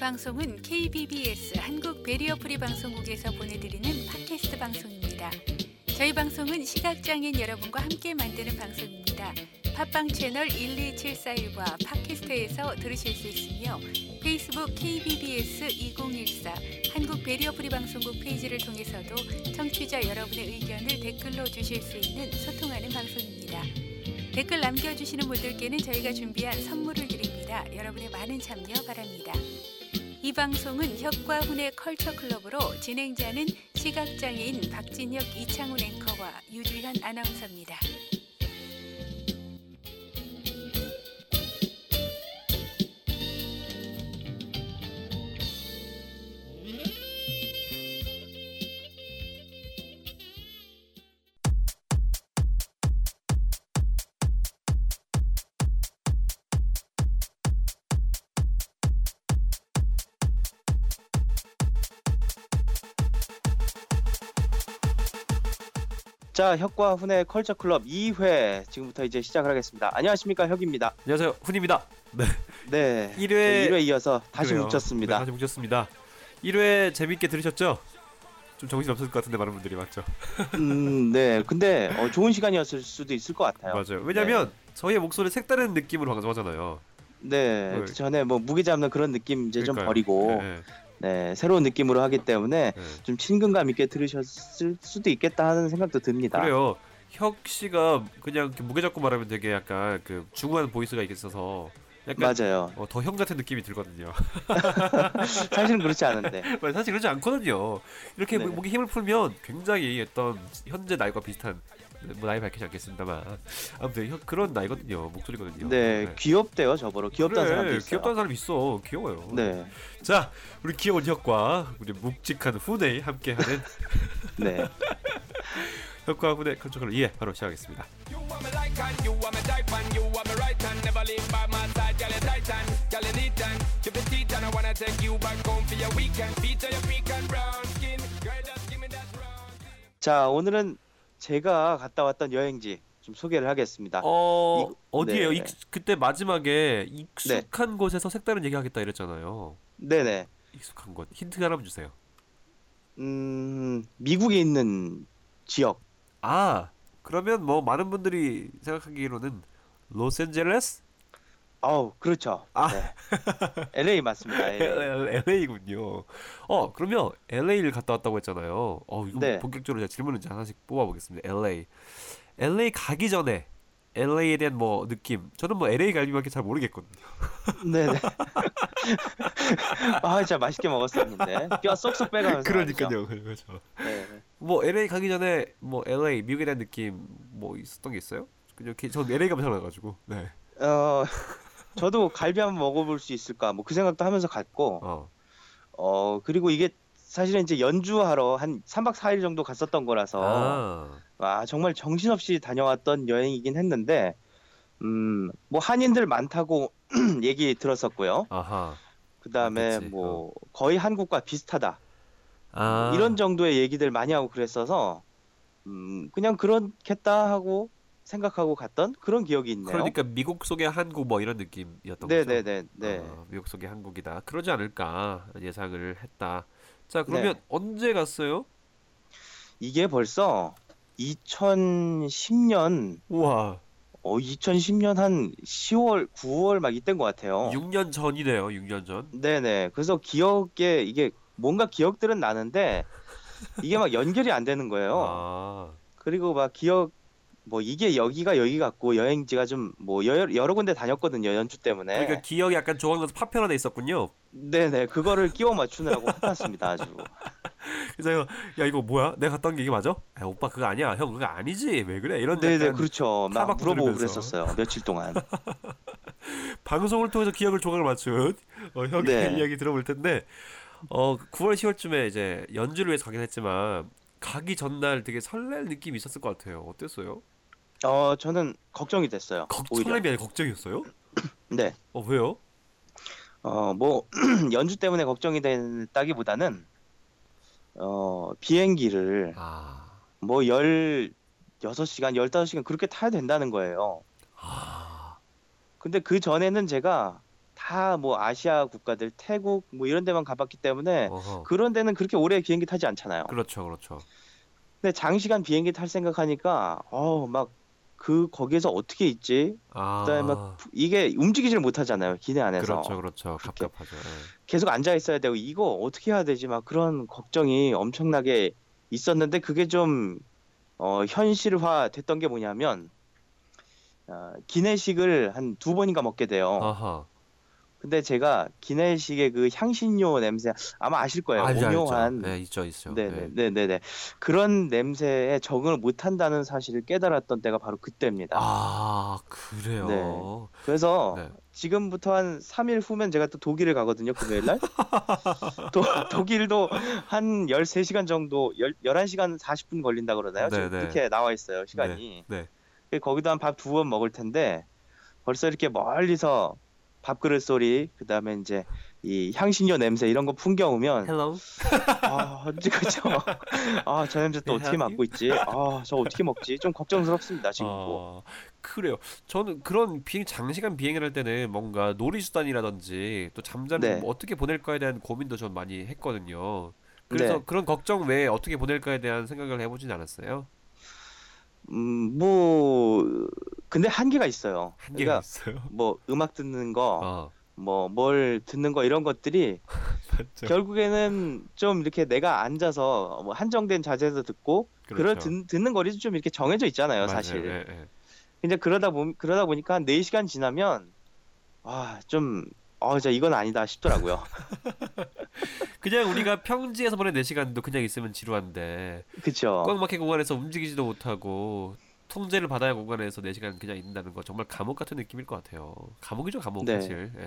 이 방송은 KBBS 한국 베리어 프리 방송국에서 보내드리는 팟캐스트 방송입니다. 저희 방송은 시각장애인 여러분과 함께 만드는 방송입니다. 팟빵 채널 12741과 팟캐스트에서 들으실 수 있으며 페이스북 KBBS 2014 한국 베리어 프리 방송국 페이지를 통해서도 청취자 여러분의 의견을 댓글로 주실 수 있는 소통하는 방송입니다. 댓글 남겨주시는 분들께는 저희가 준비한 선물을 드립니다. 여러분의 많은 참여 바랍니다. 이 방송은 혁과 훈의 컬처 클럽으로 진행자는 시각장애인 박진혁 이창훈 앵커와 유주현 아나운서입니다. 자, 혁과 훈의 컬처 클럽 2회 지금부터 이제 시작을 하겠습니다. 안녕하십니까, 혁입니다. 안녕하세요 훈입니다. 네. 네. 1회 1회 이어서 다시 그래요. 뭉쳤습니다. 네, 다시 뭉쳤습니다. 1회 재밌게 들으셨죠? 좀 정신 없을 것 같은데 많은 분들이 맞죠? 음, 네. 근데 어, 좋은 시간이었을 수도 있을 것 같아요. 맞아요. 왜냐면 저희의 목소리 색다른 느낌으로 방송하잖아요. 네. 네. 그 전에 뭐 무게 잡는 그런 느낌 이제 좀 그러니까요. 버리고 네, 네, 새로운 느낌으로 하기 때문에 네. 좀 친근감 있게 들으셨을 수도 있겠다 하는 생각도 듭니다. 그래요. 혁 씨가 그냥 무게 잡고 말하면 되게 약간 그 중후한 보이스가 있어서 약간 맞아요. 어, 더형 같은 느낌이 들거든요. 사실은 그렇지 않은데. 사실 그렇지 않거든요. 이렇게 네. 목에 힘을 풀면 굉장히 어떤 현재 나이가 비슷한 뭐 나이 밝히지 않겠습니다만 아무튼 형 그런 나이거든요. 목소리거든요. 네, 귀엽대요, 저보러. 귀엽다는 그래, 사람도 있어요. 귀엽다는 사람 있어. 귀여워요. 네. 자, 우리 귀여운 혁과 우리 묵직한 훈의 함께하는 네. 혁과 훈의 컨트롤 예 바로 시작하겠습니다. 자, 오늘은 제가 갔다 왔던 여행지 좀 소개를 하겠습니다. 어 이- 어디에요? 네. 익, 그때 마지막에 익숙한 곳에서 색다른 얘기하겠다 이랬잖아요. 네네. 익숙한 곳 힌트 하나만 주세요. 음, 미국에 있는 지역. 아 그러면 뭐 많은 분들이 생각하기로는 로스앤젤레스? 아우, 그렇죠. 아. 네. LA 맞습니다. LA. LA군요. 어 그러면 LA를 갔다 왔다고 했잖아요. 어 이거 네. 본격적으로 제가 질문을 이제 하나씩 뽑아보겠습니다. LA. LA 가기 전에 LA에 대한 뭐 느낌. 저는 뭐 LA 갈비밖에 잘 모르겠거든요. 네네. 아, 진짜 맛있게 먹었었는데. 뼈 쏙쏙 빼가면서. 말이죠. 그렇죠. 네. 뭐 LA 가기 전에 뭐 LA 미국에 대한 느낌 뭐 있었던 게 있어요? 그냥 개- 전 LA 가면 살아가지고. 네. 어, 저도 갈비 한번 먹어볼 수 있을까. 뭐 그 생각도 하면서 갔고. 어. 어, 그리고 이게 사실은 이제 연주하러 한 3박 4일 정도 갔었던 거라서. 아. 와 정말 정신없이 다녀왔던 여행이긴 했는데 음 뭐 한인들 많다고 얘기 들었었고요. 아하. 그 다음에 많겠지, 뭐 거의 한국과 비슷하다 아. 이런 정도의 얘기들 많이 하고 그랬어서 음 그냥 그렇겠다 하고 생각하고 갔던 그런 기억이 있네요. 그러니까 미국 속의 한국 뭐 이런 느낌이었던 거죠. 네네네 네. 어, 미국 속의 한국이다. 그러지 않을까 예상을 했다. 자 그러면 네. 언제 갔어요? 이게 벌써 2010년 우와 어 2010년 한 10월 9월 막 이때인 것 같아요. 6년 전이네요. 6년 전. 네네. 그래서 기억에 이게 뭔가 기억들은 나는데 이게 막 연결이 안 되는 거예요. 아 그리고 막 기억 뭐 이게 여기가 여기 같고 여행지가 좀 뭐 여러, 여러 군데 다녔거든요 연주 때문에. 그러니까 기억이 약간 조각나서 파편화돼 있었군요. 네네 그거를 끼워 맞추느라고 화났습니다 아주. 그래서 야 이거 뭐야? 내가 갔던 게 이게 맞아? 야, 오빠 그거 아니야. 형 그거 아니지. 왜 그래? 이런 네네 그렇죠. 막 물어보고. 그랬었어요 며칠 동안. 방송을 통해서 기억을 조각을 맞춘 어, 형의 네. 이야기 들어볼 텐데 어 9월 10월쯤에 이제 연주를 위해서 가긴 했지만 가기 전날 되게 설렐 느낌이 있었을 것 같아요. 어땠어요? 어 저는 걱정이 됐어요. 걱, 오히려. 설렘이 아니라 걱정이었어요? 네. 어 왜요? 어 뭐 연주 때문에 걱정이 됐다기보다는 어 비행기를 아, 뭐 16시간, 15시간 그렇게 타야 된다는 거예요. 아 근데 그 전에는 제가 다다뭐 아시아 국가들 태국 뭐 이런 데만 가봤기 때문에 어허. 그런 데는 그렇게 오래 비행기 타지 않잖아요. 그렇죠, 그렇죠. 근데 장시간 비행기 탈 생각하니까 어막 그 거기에서 어떻게 있지? 아, 그다음에 막 이게 움직이질 못하잖아요 기내 안에서 그렇죠, 그렇죠. 갑갑하죠. 예. 계속 앉아 있어야 되고 이거 어떻게 해야 되지 막 그런 걱정이 엄청나게 있었는데 그게 좀 어, 현실화 됐던 게 뭐냐면 어, 기내식을 한 두 번인가 먹게 돼요. 아하. 근데 제가 기내식의 그 향신료 냄새 아마 아실 거예요. 알죠, 알죠. 오묘한 네, 있죠, 있죠. 네네 예. 네네 네 그런 냄새에 적응을 못 한다는 사실을 깨달았던 때가 바로 그때입니다. 아, 그래요. 네. 그래서 네. 지금부터 한 3일 후면 제가 또 독일을 가거든요, 금요일 날. 또 독일도 한 13시간 정도, 10, 11시간 40분 걸린다 그러나요? 지금 네, 네. 이렇게 나와 있어요, 시간이. 네. 거기도 한 밥 두 번 먹을 텐데 벌써 이렇게 멀리서 밥그릇 소리, 그 다음에 이제 이 향신료 냄새 이런 거 풍겨오면 hello. 아, 그죠? 아, 저 냄새 또 어떻게 맡고 있지? 아, 저 어떻게 먹지? 좀 걱정스럽습니다, 지금. 뭐. 아, 그래요. 저는 그런 비행 장시간 비행을 할 때는 뭔가 놀이 수단이라든지 또 잠자는 네. 뭐 어떻게 보낼까에 대한 고민도 전 많이 했거든요. 그래서 네. 그런 걱정 외에 어떻게 보낼까에 대한 생각을 해보진 않았어요. 음, 뭐 근데 한계가 있어요. 한계가 그러니까 있어요. 뭐 음악 듣는 거, 어, 뭐뭘 듣는 거 이런 것들이. 결국에는 좀 이렇게 내가 앉아서 뭐 한정된 자세에서 듣고 그런 그렇죠. 듣, 듣는 거리도 좀 이렇게 정해져 있잖아요, 맞아요. 사실. 예, 예. 근데 그러다 보 그러다 보니까 한 4시간 지나면 아, 좀 어, 진짜 이건 아니다 싶더라고요. 그냥 우리가 평지에서 보낸 4시간도 그냥 있으면 지루한데 그쵸? 꽉 막힌 공간에서 움직이지도 못하고 통제를 받아야 공간에서 4시간 그냥 있는다는 거 정말 감옥 같은 느낌일 것 같아요. 감옥이죠, 감옥 네. 사실. 예.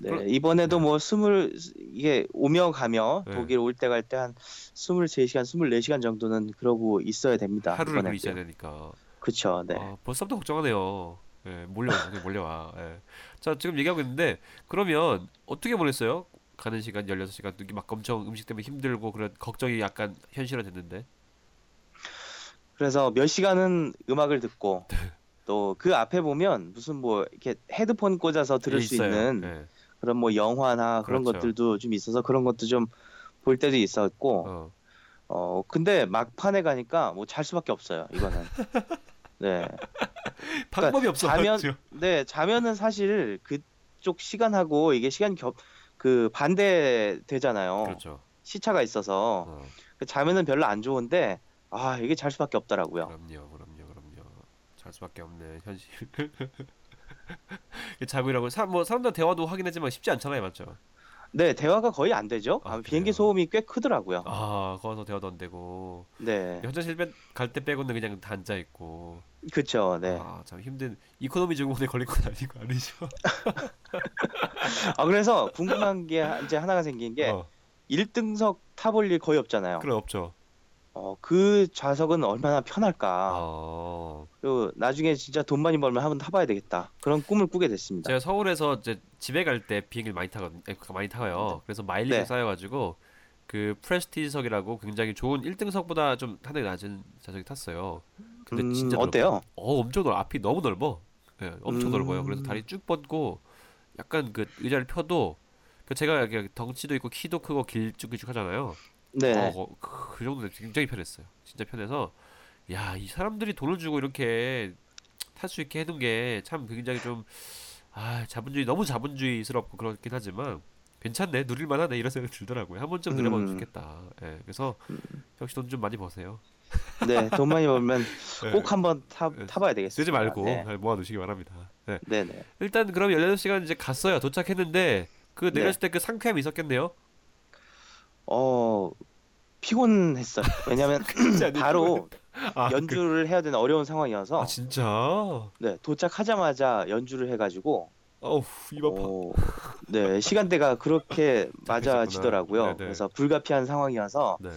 네, 그럼- 이번에도 네. 뭐 스물 이게 오며 가며 네. 독일 올 때 갈 때 한 23시간, 24시간 정도는 그러고 있어야 됩니다. 하루를. 그리셔야 되니까. 그쵸, 네. 아, 벌써부터 걱정하네요. 예, 몰려와, 몰려와. 예. 자, 지금 얘기하고 있는데 그러면 어떻게 보냈어요? 가는 시간 16시간 이게 막 엄청 음식 때문에 힘들고 그런 걱정이 약간 현실화 됐는데. 그래서 몇 시간은 음악을 듣고 네. 또그 앞에 보면 무슨 뭐 이렇게 헤드폰 꽂아서 들을 예, 수. 있는 예. 그런 뭐 영화나 그런 그렇죠. 것들도 좀 있어서 그런 것도 좀 볼 때도 있었고 어. 어 근데 막판에 가니까 뭐 잘 수밖에 없어요 이거는 네. 방법이 없어 자면 가지고. 네 자면은 사실 그쪽 시간하고 이게 시간 겹 그 반대 되잖아요 그렇죠. 시차가 있어서 어. 그 자면은 별로 안 좋은데 아 이게 잘 수밖에 없더라고요 그럼요, 그럼요, 그럼요. 잘 수밖에 없네 현실. 자고 일하고 사, 뭐 사람들 대화도 하긴 했지만 쉽지 않잖아요, 맞죠? 네 대화가 거의 안 되죠 아, 아, 비행기 그래요? 소음이 꽤 크더라고요 아, 거기서 대화도 안 되고 네 현장실 갈때 빼고는 그냥 다 앉아 있고. 그쵸 네 아, 참 힘든 이코노미 증후군에 걸릴 건 아니고 아니죠. 아 그래서 궁금한 게 이제 하나가 생긴 게 어, 1등석 타볼 일 거의 없잖아요. 그래 없죠. 어, 그 좌석은 얼마나 편할까. 어, 그리고 나중에 진짜 돈 많이 벌면 한번 타봐야 되겠다. 그런 꿈을 꾸게 됐습니다. 제가 서울에서 이제 집에 갈 때 비행기를 많이 타거든요. 에, 많이 타요. 그래서 마일리지 네. 쌓여가지고 그 프레스티지석이라고 굉장히 좋은 1등석보다 좀 하늘이 낮은 좌석이 탔어요. 근데 음, 진짜 어때요? 넓어요. 어, 엄청 넓어. 앞이 너무 넓어. 예, 엄청 음. 넓어요. 그래서 다리 쭉 뻗고 약간 그 의자를 펴도 그 제가 이렇게 덩치도 있고 키도 크고 길쭉길쭉 하잖아요. 네. 어, 어, 그, 그 정도 굉장히 편했어요. 진짜 편해서 야, 이 사람들이 돈을 주고 이렇게 탈 수 있게 해둔 게참 굉장히 좀 아, 자본주의 너무 자본주의스럽고 그렇긴 하지만 괜찮네, 누릴만하네 이런 생각이 들더라고요. 한 번쯤 누려보면 음. 좋겠다. 예, 그래서 역시 돈 좀 많이 버세요. 네. 돈 많이 벌면 예, 꼭 한번 타, 네. 타봐야 되겠습니다. 쓰지 말고 네. 잘 모아두시기 바랍니다. 네. 네네. 일단 그럼 18시간 이제 갔어요. 도착했는데 그 네. 내렸을 때그 상쾌함이 있었겠네요. 어, 피곤했어요. 왜냐면 바로 아, 그- 연주를 해야 되는 어려운 상황이어서 아 진짜? 네, 도착하자마자 연주를 해가지고 어우, 입 아파. 어, 네, 시간대가 그렇게 맞아지더라고요. 그래서 불가피한 상황이어서 네.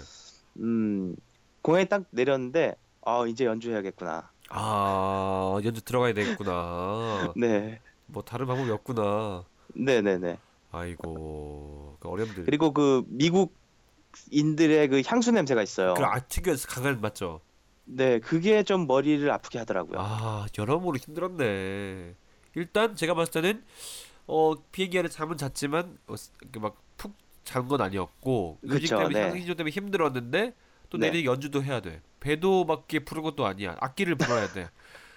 음, 공연이 딱 내렸는데 아, 이제 연주해야겠구나. 아 연주 들어가야 되겠구나. 네. 뭐 다른 방법이 없구나. 네, 네, 네. 아이고 그 어려움들. 그리고 그 미국인들의 그 향수 냄새가 있어요. 그 아티그에서 강한 맞죠? 네, 그게 좀 머리를 아프게 하더라고요. 아 여러모로 힘들었네. 일단 제가 봤을 때는 어 비행기 안에 잠은 잤지만 어, 막푹 잔 건 아니었고 그쵸, 때문에 네. 향신료 때문에 힘들었는데 또 네. 내일 연주도 해야 돼. 배도 밖에 부른 것도 아니야. 악기를 불어야 돼.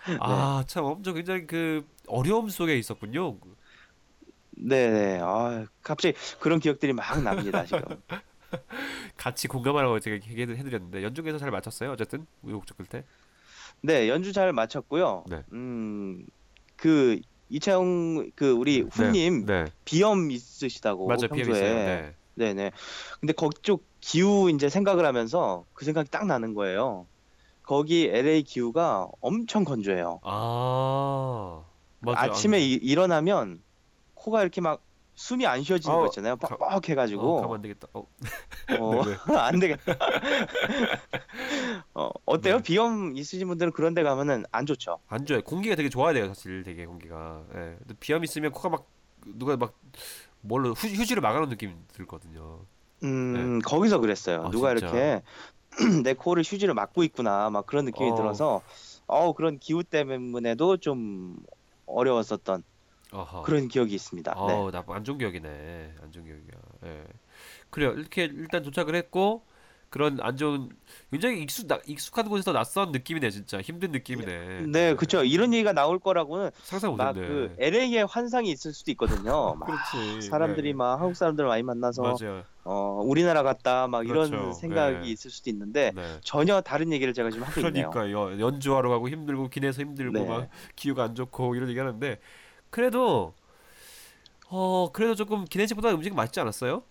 아참 엄청 굉장히 그 어려움 속에 있었군요. 네네. 아, 갑자기 그런 기억들이 막 납니다, 지금. 같이 공감하라고 제가 얘기를 해드렸는데 연중에서 잘 맞췄어요. 어쨌든 우여곡절 끝에. 네, 연주 잘 마쳤고요. 네. 음, 그 이채영 그 우리 후님 네, 네. 비염 있으시다고 맞아 비염 평소에. 있어요. 네. 네네. 근데 거기 쪽 기후 이제 생각을 하면서 그 생각이 딱 나는 거예요. 거기 LA 기후가 엄청 건조해요. 아 맞아. 아침에 이- 일어나면 코가 이렇게 막 숨이 안 쉬어지는 어, 거 있잖아요. 가- 뻑뻑 어, 해가지고. 가면 안 되겠다. 어, 어, 네, 안 되겠다. 어, 어때요? 네. 비염 있으신 분들은 그런 데 가면은 안 좋죠. 안 좋아요. 공기가 되게 좋아야 돼요, 사실 되게 공기가. 예. 근데 비염 있으면 코가 막 누가 막 뭘로 휴, 휴지 를 막아놓은 느낌 들거든요. 음, 거기서 그랬어요. 네. 아, 누가 진짜? 이렇게 내 코를 휴지를 막고 있구나. 막 그런 느낌이 어. 들어서 어, 그런 기후 때문에도 좀 어려웠었던 아하. 그런 기억이 있습니다. 네. 어, 나안 좋은 기억이네. 안 좋은 기억이야. 예. 그래요. 이렇게 일단 도착을 했고 그런 안 좋은 굉장히 익숙 나, 익숙한 곳에서 낯선 느낌이네, 진짜 힘든 느낌이네. 네, 그쵸. 이런 얘기가 나올 거라고는 상상 막 못했네. 그 LA의 환상이 있을 수도 있거든요. 막 그렇지. 사람들이 네. 막 한국 사람들 많이 만나서 맞아요. 어, 우리나라 같다 막 이런 그렇죠. 생각이 네. 있을 수도 있는데 네. 전혀 다른 얘기를 제가 지금 하고 있네요. 그러니까요. 연주하러 가고 힘들고 기내에서 힘들고 네. 막 기후가 안 좋고 이런 얘기 하는데 그래도 어 그래도 조금 기내식보다 음식 맛있지 않았어요?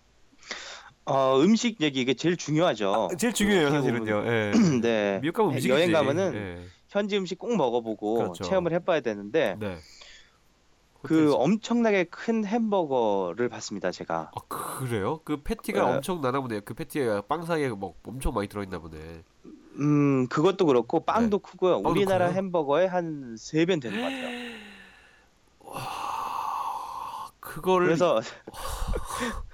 어, 음식 얘기 이게 제일 중요하죠. 제일 중요해요 어떻게 사실은요. 예. 네. 미국 가면 음식이지. 여행 가면은 예. 현지 음식 꼭 먹어보고 그렇죠. 체험을 해봐야 되는데 네. 그 호텔에서- 엄청나게 큰 햄버거를 봤습니다 제가. 아 그래요? 그 패티가 네. 엄청 나나 보네요. 그 패티에 빵 사이에 뭐 엄청 많이 들어 있나 보네. 음 그것도 그렇고 빵도 크고요. 네. 빵도 우리나라 커요? 햄버거의 한 세 배는 되는 것 같아요. 아, 그거를 그래서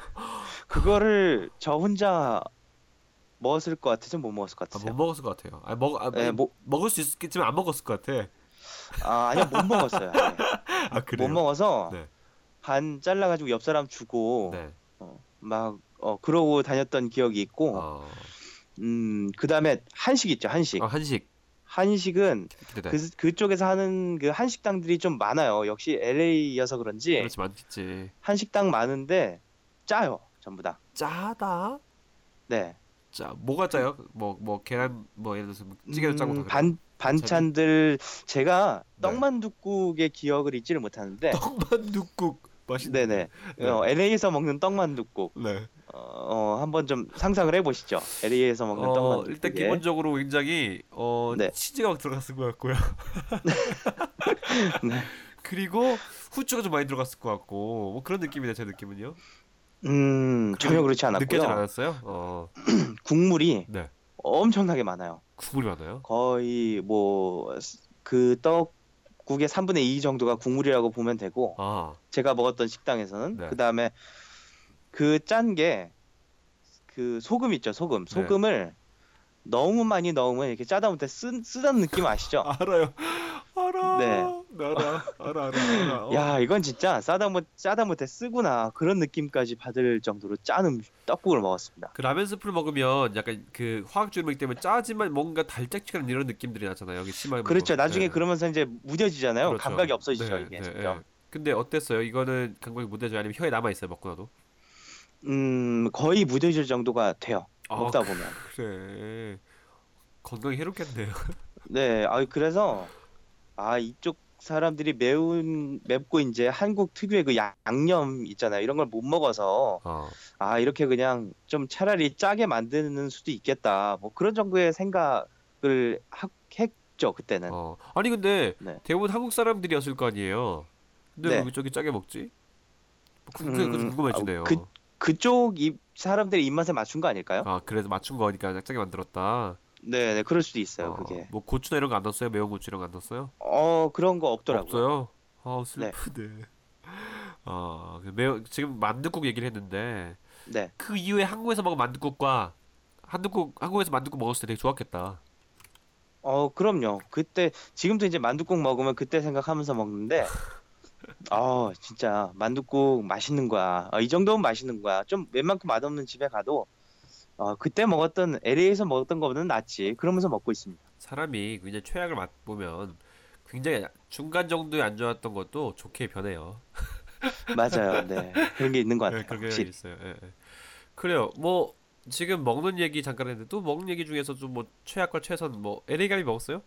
그거를 저 혼자 먹었을 것 같아서 못 먹었을 것 아, 못 같아요. 먹었을 것 같아요. 아, 먹, 아, 네, 뭐- 먹을 수 있겠지만 안 먹었을 것 같아. 아 아니요 못 먹었어요. 네. 아못 먹어서 네. 반 잘라가지고 옆 사람 주고 네. 막 어, 그러고 다녔던 기억이 있고 어, 음 그 다음에 한식 있죠 한식. 아, 한식 한식은 기대돼. 그 그쪽에서 하는 그 한식당들이 좀 많아요. 역시 LA여서 그런지 그렇지 많겠지. 한식당 많은데 짜요 전부 다. 짜다? 네. 짜 뭐가 짜요? 뭐 뭐 계란 뭐 예를 들어서 뭐 찌개도 짜고 다 음, 그래요? 반 반찬들 제가 네. 떡만둣국의 기억을 잊지를 못하는데 떡만둣국 맛있네. 네네 네. 어, LA에서 먹는 떡만둣국 네. 어, 어, 한번 좀 상상을 해보시죠. LA에서 먹는 어, 떡만둣국. 일단 기본적으로 굉장히 어 네. 치즈가 막 들어갔을 것 같고요. 네. 그리고 후추가 좀 많이 들어갔을 것 같고 뭐 그런 느낌이네 제 느낌은요. 음 전혀 그렇지 않았고요. 않았어요? 어. 국물이 네. 엄청나게 많아요. 국물이 많아요? 거의 뭐 그 떡국의 3분의 2 정도가 국물이라고 보면 되고 아. 제가 먹었던 식당에서는 네. 그 다음에 그 짠 게 그 소금 있죠 소금 네. 소금을 너무 많이 넣으면 이렇게 짜다 못해 쓰, 쓰다는 느낌 아시죠? 알아요. 알아. 네. 나 알아. 알아 알아 알아. 어. 야 이건 진짜 싸다 못 짜다 못해 쓰구나 그런 느낌까지 받을 정도로 짠 음, 떡국을 먹었습니다. 그 라면 스프를 먹으면 약간 그 화학 조미료 때문에 짜지만 뭔가 달짝지근한 이런 느낌들이 나잖아요. 여기 심하게 그렇죠. 먹으면. 나중에 네. 그러면서 이제 무뎌지잖아요. 그렇죠. 감각이 없어지죠 네, 이게 네, 점점. 네. 근데 어땠어요? 이거는 감각이 무뎌져요? 아니면 혀에 남아 있어요? 먹고 나도? 음 거의 무뎌질 정도가 돼요. 아, 먹다 보면. 그래. 건강에 해롭겠네요. 네, 아 그래서 아 이쪽 사람들이 매운 맵고 이제 한국 특유의 그 양- 양념 있잖아요. 이런 걸 못 먹어서 어. 아 이렇게 그냥 좀 차라리 짜게 만드는 수도 있겠다. 뭐 그런 정도의 생각을 하, 했죠 그때는. 어. 아니 근데 네. 대부분 한국 사람들이었을 거 아니에요. 근데 네. 왜 저기 짜게 먹지? 뭐 그- 그- 음, 궁금해지네요. 아, 그- 그쪽 입 사람들의 입맛에 맞춘 거 아닐까요? 아 그래서 맞춘 거니까 짜게 만들었다. 네, 네, 그럴 수도 있어요. 어, 그게. 뭐 고추나 이런 거 안 넣었어요? 매운 고추 이런 거 안 넣었어요? 어 그런 거 없더라고요. 없어요. 아 슬프네. 아그 매운 지금 만둣국 얘기를 했는데 네. 그 이후에 한국에서 먹은 만둣국과 한국국 한국에서 만둣국 먹었을 때 되게 좋았겠다. 어 그럼요. 그때 지금도 이제 만둣국 먹으면 그때 생각하면서 먹는데 아 진짜 만둣국 맛있는 거야. 어, 이 정도면 맛있는 거야. 좀 웬만큼 맛없는 집에 가도 어, 그때 먹었던 LA에서 먹었던 거보다는 낫지. 그러면서 먹고 있습니다. 사람이 굉장히 최악을 맛보면 굉장히 중간 정도에 안 좋았던 것도 좋게 변해요. 맞아요. 네 그런 게 있는 것 네, 같아요. 그런 게. 있어요. 예, 예. 그래요. 뭐 지금 먹는 얘기 잠깐 했는데 또 먹는 얘기 중에서 좀 뭐 최악과 최선 뭐 LA 갈비 먹었어요?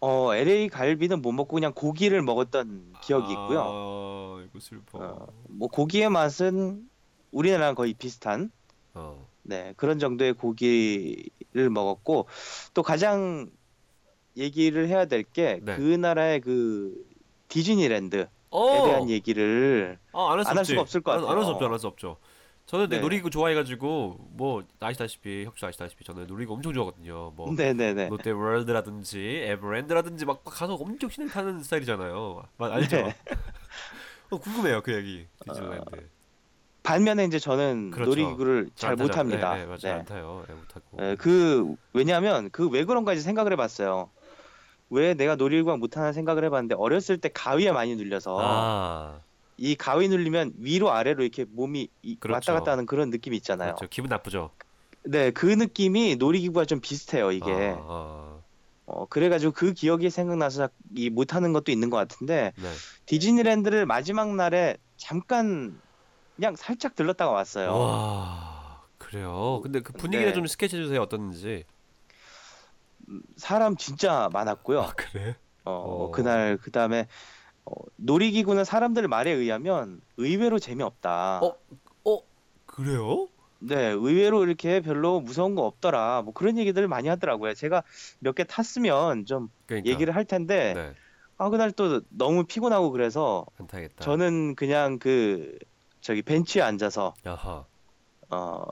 어 LA 갈비는 못 먹고 그냥 고기를 먹었던 기억이 있고요. 아, 이거 슬퍼. 어, 뭐 고기의 맛은 우리나라랑 거의 비슷한 어. 네 그런 정도의 고기를 먹었고 또 가장 얘기를 해야 될게 네. 그 나라의 그 디즈니랜드에 어! 대한 얘기를 아, 안할 수 안할 없지. 수가 없을 것 안- 안할 수 같아요. 없죠. 안 할 수 없죠. 저는 네. 네. 놀이기구 좋아해가지고 뭐 아시다시피 혁수 아시다시피 저는 놀이기구 엄청 좋아하거든요. 뭐 네네네 롯데 월드라든지 에버랜드라든지 막 가서 엄청 신나게 타는 스타일이잖아요. 맞 알죠? 네. 어, 궁금해요 그 얘기 디즈니랜드. 반면에 이제 저는 그렇죠. 놀이기구를 잘 안 타죠. 못합니다. 네, 네, 맞아요. 안 타요. 네, 못하고. 네, 그 왜냐하면 그 왜 그런가지 생각을 해봤어요. 왜 내가 놀이기구가 못하나 생각을 해봤는데 어렸을 때 가위에 많이 눌려서 아, 이 가위 눌리면 위로 아래로 이렇게 몸이 이- 그렇죠. 왔다 갔다 하는 그런 느낌이 있잖아요. 그렇죠. 기분 나쁘죠. 네, 그 느낌이 놀이기구가 좀 비슷해요, 이게. 아, 아, 어, 그래가지고 그 기억이 생각나서 이 못하는 것도 있는 것 같은데 네. 디즈니랜드를 마지막 날에 잠깐 그냥 살짝 들렀다가 왔어요. 와, 그래요. 근데 그 분위기를 네. 좀 스케치 해 주세요. 어떤지. 사람 진짜 많았고요. 아, 그래? 어, 어. 그날 그 다음에 어, 놀이기구는 사람들 말에 의하면 의외로 재미없다. 어? 어, 그래요? 네, 의외로 이렇게 별로 무서운 거 없더라. 뭐 그런 얘기들을 많이 하더라고요. 제가 몇 개 탔으면 좀 그러니까. 얘기를 할 텐데 네, 아 그날 또 너무 피곤하고 그래서 안 타겠다. 저는 그냥 그 저기 벤치에 앉아서 야하. 어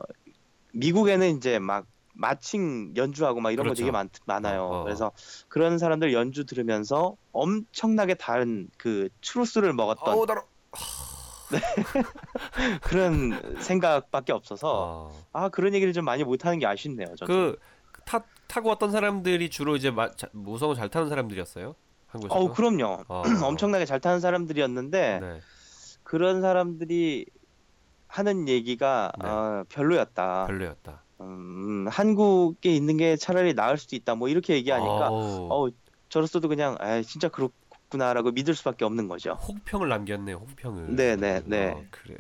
미국에는 이제 막 마칭 연주하고 막 이런 그렇죠. 거 되게 많, 많아요. 어, 어, 어. 그래서 그런 사람들 연주 들으면서 엄청나게 다른 그 추루스를 먹었던 어우, 나로. 그런 생각밖에 없어서 아. 아 그런 얘기를 좀 많이 못하는 게 아쉽네요. 저는. 그 타, 타고 왔던 사람들이 주로 이제 마, 자, 무서운 잘 타는 사람들이었어요? 한국에서? 어 그럼요. 어. 엄청나게 잘 타는 사람들이었는데 네. 그런 사람들이 하는 얘기가 네. 어, 별로였다. 별로였다. 음, 한국에 있는 게 차라리 나을 수도 있다. 뭐 이렇게 얘기하니까 어 저로서도 그냥 아 진짜 그렇구나라고 믿을 수밖에 없는 거죠. 혹평을 남겼네. 혹평을. 네, 네, 네. 어, 그래요.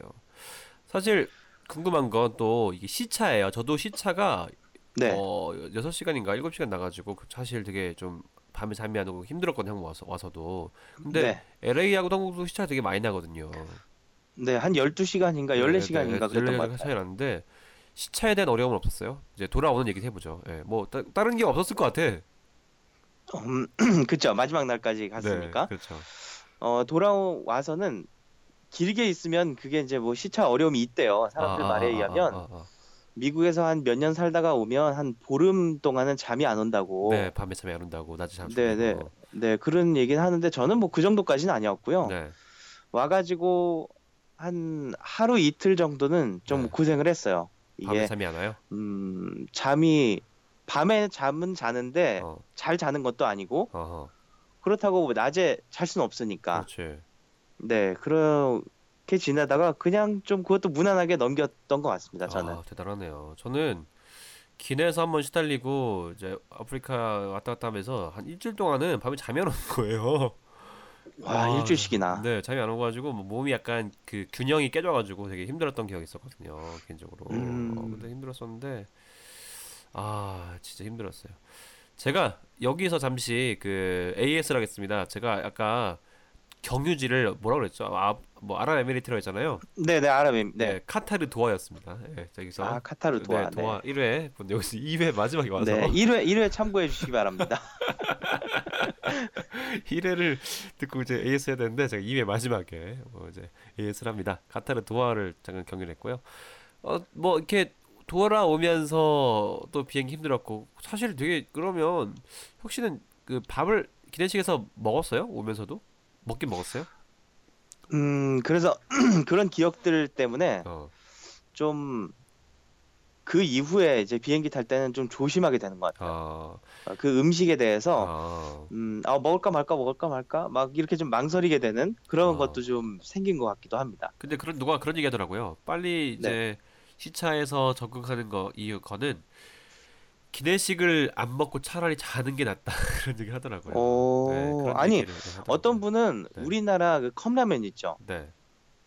사실 궁금한 건 또 이게 시차예요. 저도 시차가 네. 어, 6시간인가 7시간 나가지고 그 사실 되게 좀 밤에 잠이 안 오고 힘들었거든요. 한국 와서 와서도. 근데 네. LA하고 한국도 시차가 되게 많이 나거든요. 네, 한 12시간인가 14시간인가 그랬던 것. 차이 나는데 시차에 대한 어려움은 없었어요. 이제 돌아오는 얘기 해보죠. 예, 뭐 따, 다른 게 없었을 것 같아. 음, 그쵸. 마지막 날까지 갔으니까. 네, 그렇죠. 어, 돌아와서는 길게 있으면 그게 이제 뭐 시차 어려움이 있대요. 사람들 아, 아, 말에 아, 의하면 아, 아, 아. 미국에서 한 몇 년 살다가 오면 한 보름 동안은 잠이 안 온다고. 네, 밤에 잠이 안 온다고 낮에 잠 네, 네. 네, 그런 얘기는 하는데 저는 뭐 그 정도까지는 아니었고요. 네. 와가지고 한 하루 이틀 정도는 좀 네. 고생을 했어요. 밤에 이게 잠이 안 와요? 음, 잠이 밤에 잠은 자는데 어, 잘 자는 것도 아니고 어허. 그렇다고 뭐 낮에 잘 수는 없으니까. 그렇지. 네, 그 렇게 지내다가 그냥 좀 그것도 무난하게 넘겼던 것 같습니다. 저는. 아, 대단하네요. 저는 기내에서 한번 시달리고 이제 아프리카 왔다 갔다 하면서 한 일주일 동안은 밤에 잠이 안 오는 거예요. 와, 아, 일주일씩이나. 네, 잠이 안 오가지고 뭐 몸이 약간 그 균형이 깨져가지고 되게 힘들었던 기억이 있었거든요, 개인적으로. 음. 어, 근데 힘들었었는데 아 진짜 힘들었어요. 제가 여기서 잠시 그 AS를 하겠습니다. 제가 아까 경유지를 뭐라 그랬죠? 아, 뭐 아랍에미리트라고 했잖아요. 네, 네, 아랍. 네. 네, 카타르 도하였습니다. 네, 저기서 아, 카타르 도하. 네, 도하 1회 분 여기서 2회 마지막에 와서 네, 1회 1회 참고해 주시기 바랍니다. 1회를 듣고 이제 AS 해야 되는데 제가 2회 마지막에 뭐 이제 AS를 합니다. 카타르 도하를 잠깐 경유를 했고요. 어 뭐 이렇게 돌아오면서 또 비행기 힘들었고 사실 되게 그러면 혹시는 그 밥을 기내식에서 먹었어요? 오면서도 먹긴 먹었어요? 음, 그래서 그런 기억들 때문에 어. 좀 그 이후에 이제 비행기 탈 때는 좀 조심하게 되는 것 같아요. 아, 어, 그 음식에 대해서 아, 음, 아 먹을까 말까 먹을까 말까 막 이렇게 좀 망설이게 되는 그런 아. 것도 좀 생긴 것 같기도 합니다. 근데 그런 누가 그런 얘기하더라고요. 빨리 이제 네. 시차에서 적응하는 거 이유거는 기내식을 안 먹고 차라리 자는 게 낫다 그런 얘기 하더라고요. 어, 네, 아니, 하더라고요. 어떤 분은 네. 우리나라 그 컵라면 있죠. 네.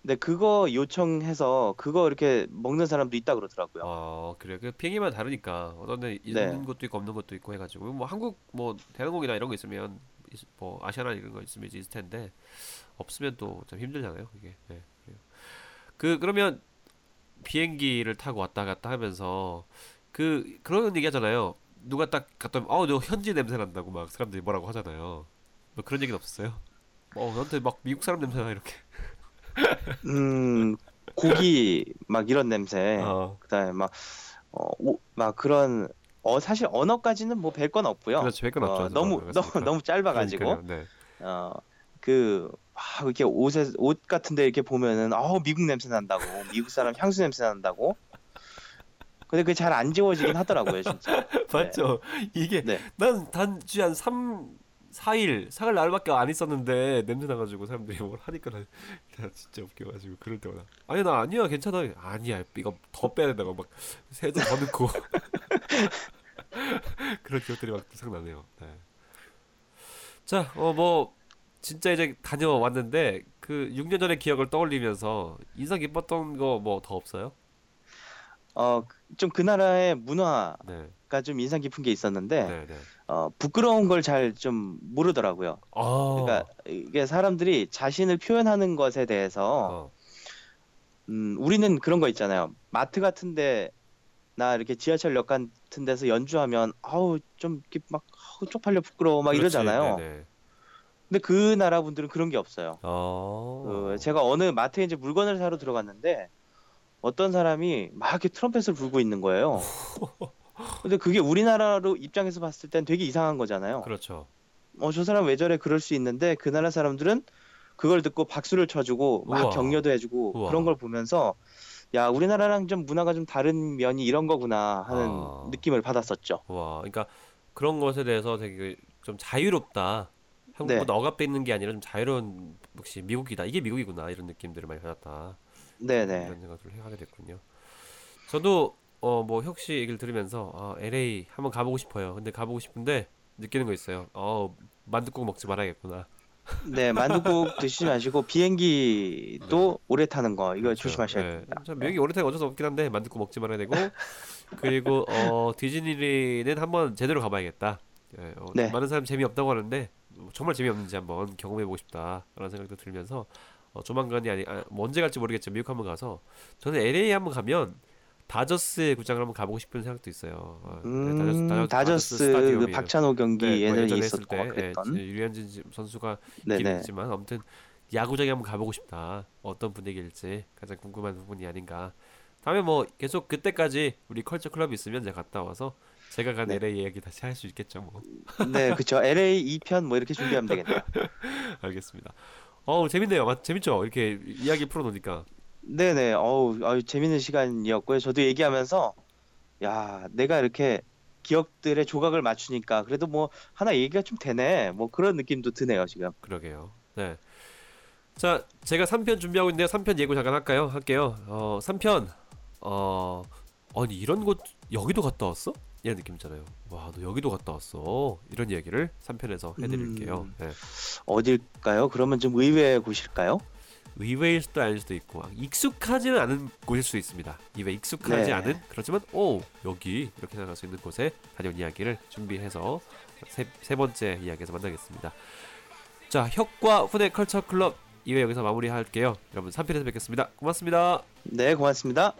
근데 그거 요청해서 그거 이렇게 먹는 사람도 있다 그러더라고요. 어 그래 그 비행기만 다르니까 어떤 데 있는 네. 것도 있고 없는 것도 있고 해가지고 뭐 한국 뭐 대한항공이나 이런 거 있으면 있- 뭐 아시아나 이런 거 있으면 이제 있을 텐데 없으면 또좀 힘들잖아요 이게 네, 그래요. 그 그러면 비행기를 타고 왔다 갔다 하면서 그 그런 얘기 하잖아요 누가 딱 갔다 오면 어너 현지 냄새 난다고 막 사람들이 뭐라고 하잖아요 뭐 그런 얘기는 없었어요 어 너한테 막 미국 사람 냄새나 이렇게 음, 고기 막 이런 냄새. 어 그다음에 막, 어, 오, 막 그런 어 사실 언어까지는 뭐 뵐 건 없고요. 그렇죠 어, 없죠 너무 그렇습니까? 너무 너무 짧아가지고 네. 어그 아, 이렇게 옷에 옷 같은데 이렇게 보면은 어 미국 냄새 난다고 미국 사람 향수 냄새 난다고. 근데 그게 잘 안 지워지긴 하더라고요 진짜. 맞죠. 이게 네. 난 단지 한 3, 4일, 사흘 날밖에 안 있었는데 냄새 나가지고 사람들이 뭘 하니까 나, 나 진짜 웃겨가지고 그럴 때마다 아니 나 아니야 괜찮아 아니야 이거 더 빼야 된다고 막 세제 더 넣고 그런 기억들이 막 생각나네요. 네. 자, 어 뭐 진짜 이제 다녀왔는데 그 6년 전의 기억을 떠올리면서 인상 깊었던 거 뭐 더 없어요? 어 좀 그 나라의 문화가 네, 좀 인상 깊은 게 있었는데 네, 네. 어 부끄러운 걸 잘 좀 모르더라고요. 아, 그러니까 이게 사람들이 자신을 표현하는 것에 대해서 어, 음, 우리는 그런 거 있잖아요. 마트 같은데 나 이렇게 지하철역 같은 데서 연주하면 아우 좀 막 쪽팔려 부끄러워 막 그렇지, 이러잖아요. 네네. 근데 그 나라 분들은 그런 게 없어요. 어. 그 제가 어느 마트에 이제 물건을 사러 들어갔는데 어떤 사람이 막 이렇게 트럼펫을 불고 있는 거예요. 근데 그게 우리나라로 입장에서 봤을 땐 되게 이상한 거잖아요. 그렇죠. 어, 저 사람 왜 저래 그럴 수 있는데 그 나라 사람들은 그걸 듣고 박수를 쳐주고 막 우와. 격려도 해주고 우와. 그런 걸 보면서 야 우리나라랑 좀 문화가 좀 다른 면이 이런 거구나 하는 아. 느낌을 받았었죠. 와, 그러니까 그런 것에 대해서 되게 좀 자유롭다. 한국보다 억압돼 있는 게 아니라 좀 자유로운 역시 미국이다. 이게 미국이구나 이런 느낌들을 많이 받았다. 네네. 이런 생각을 하게 됐군요. 저도 어 뭐 혁씨 얘기를 들으면서 아, LA 한번 가보고 싶어요. 근데 가보고 싶은데 느끼는 거 있어요. 어 만둣국 먹지 말아야겠구나. 네 만두국 드시지 마시고 비행기도 오래 타는 거 이거 그렇죠. 조심하셔야 네. 됩니다. 참 여기 오래 타기 어쩔 수 없긴 한데 만둣국 먹지 말아야 되고 그리고 어 디즈니는 한번 제대로 가봐야겠다. 예, 어, 네. 많은 사람 재미없다고 하는데 정말 재미없는지 한번 경험해보고 싶다라는 생각도 들면서 어, 조만간이 아니 아, 뭐 언제 갈지 모르겠지만 미국 한번 가서 저는 LA 한번 가면 다저스의 구장을 한번 가보고 싶은 생각도 있어요. 어, 네, 음, 다저스, 다저스, 그 스타디움이에요. 박찬호 경기 네, 뭐 예전에 예전에 있었고 때 예. 유현진 선수가. 있지만 아무튼 야구장에 한번 가보고 싶다. 어떤 분위기일지 가장 궁금한 부분이 아닌가. 다음에 뭐 계속 그때까지 우리 컬처 클럽이 있으면 제가 갔다 와서 제가 간 네. LA 이야기 다시 할 수 있겠죠 뭐. 네 그쵸. LA 2편 뭐 이렇게 준비하면 되겠네요. 알겠습니다. 어우 재밌네요. 맞 재밌죠? 이렇게 이야기 풀어놓으니까. 네네. 어우, 아유, 재밌는 시간이었고요. 저도 얘기하면서, 야, 내가 이렇게 기억들의 조각을 맞추니까 그래도 뭐 하나 얘기가 좀 되네. 뭐 그런 느낌도 드네요, 지금. 그러게요. 네. 자, 제가 3편 준비하고 있는데요. 3편 예고 잠깐 할까요? 할게요. 어, 3편. 어, 아니 이런 곳 여기도 갔다 왔어? 이런 느낌 있잖아요. 와, 너 여기도 갔다 왔어. 이런 얘기를 3편에서 해드릴게요. 음. 네. 어딜까요? 그러면 좀 의외의 곳일까요? 의외일 수도 아닐 수도 있고 익숙하지는 않은 곳일 수 있습니다. 이외 익숙하지 네. 않은 그렇지만 오 여기 이렇게 생각할 수 있는 곳에 다녀온 이야기를 준비해서 세, 세 번째 이야기에서 만나겠습니다. 자 혁과 훈의 컬처 클럽 2회 여기서 마무리할게요. 여러분 3편에서 뵙겠습니다. 고맙습니다. 네, 고맙습니다.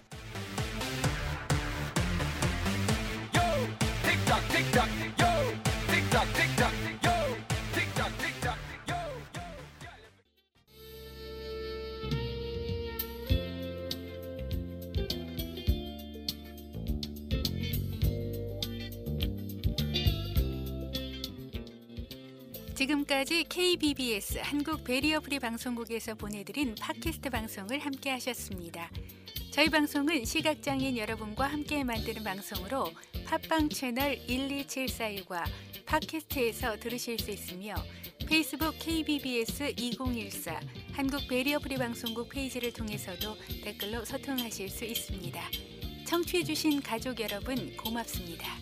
지금까지 KBBS 한국 베리어 프리 방송국에서 보내드린 팟캐스트 방송을 함께 하셨습니다. 저희 방송은 시각장애인 여러분과 함께 만드는 방송으로 팟빵 채널 12741과 팟캐스트에서 들으실 수 있으며 페이스북 KBBS 2014 한국 베리어 프리 방송국 페이지를 통해서도 댓글로 소통하실 수 있습니다. 청취해주신 가족 여러분 고맙습니다.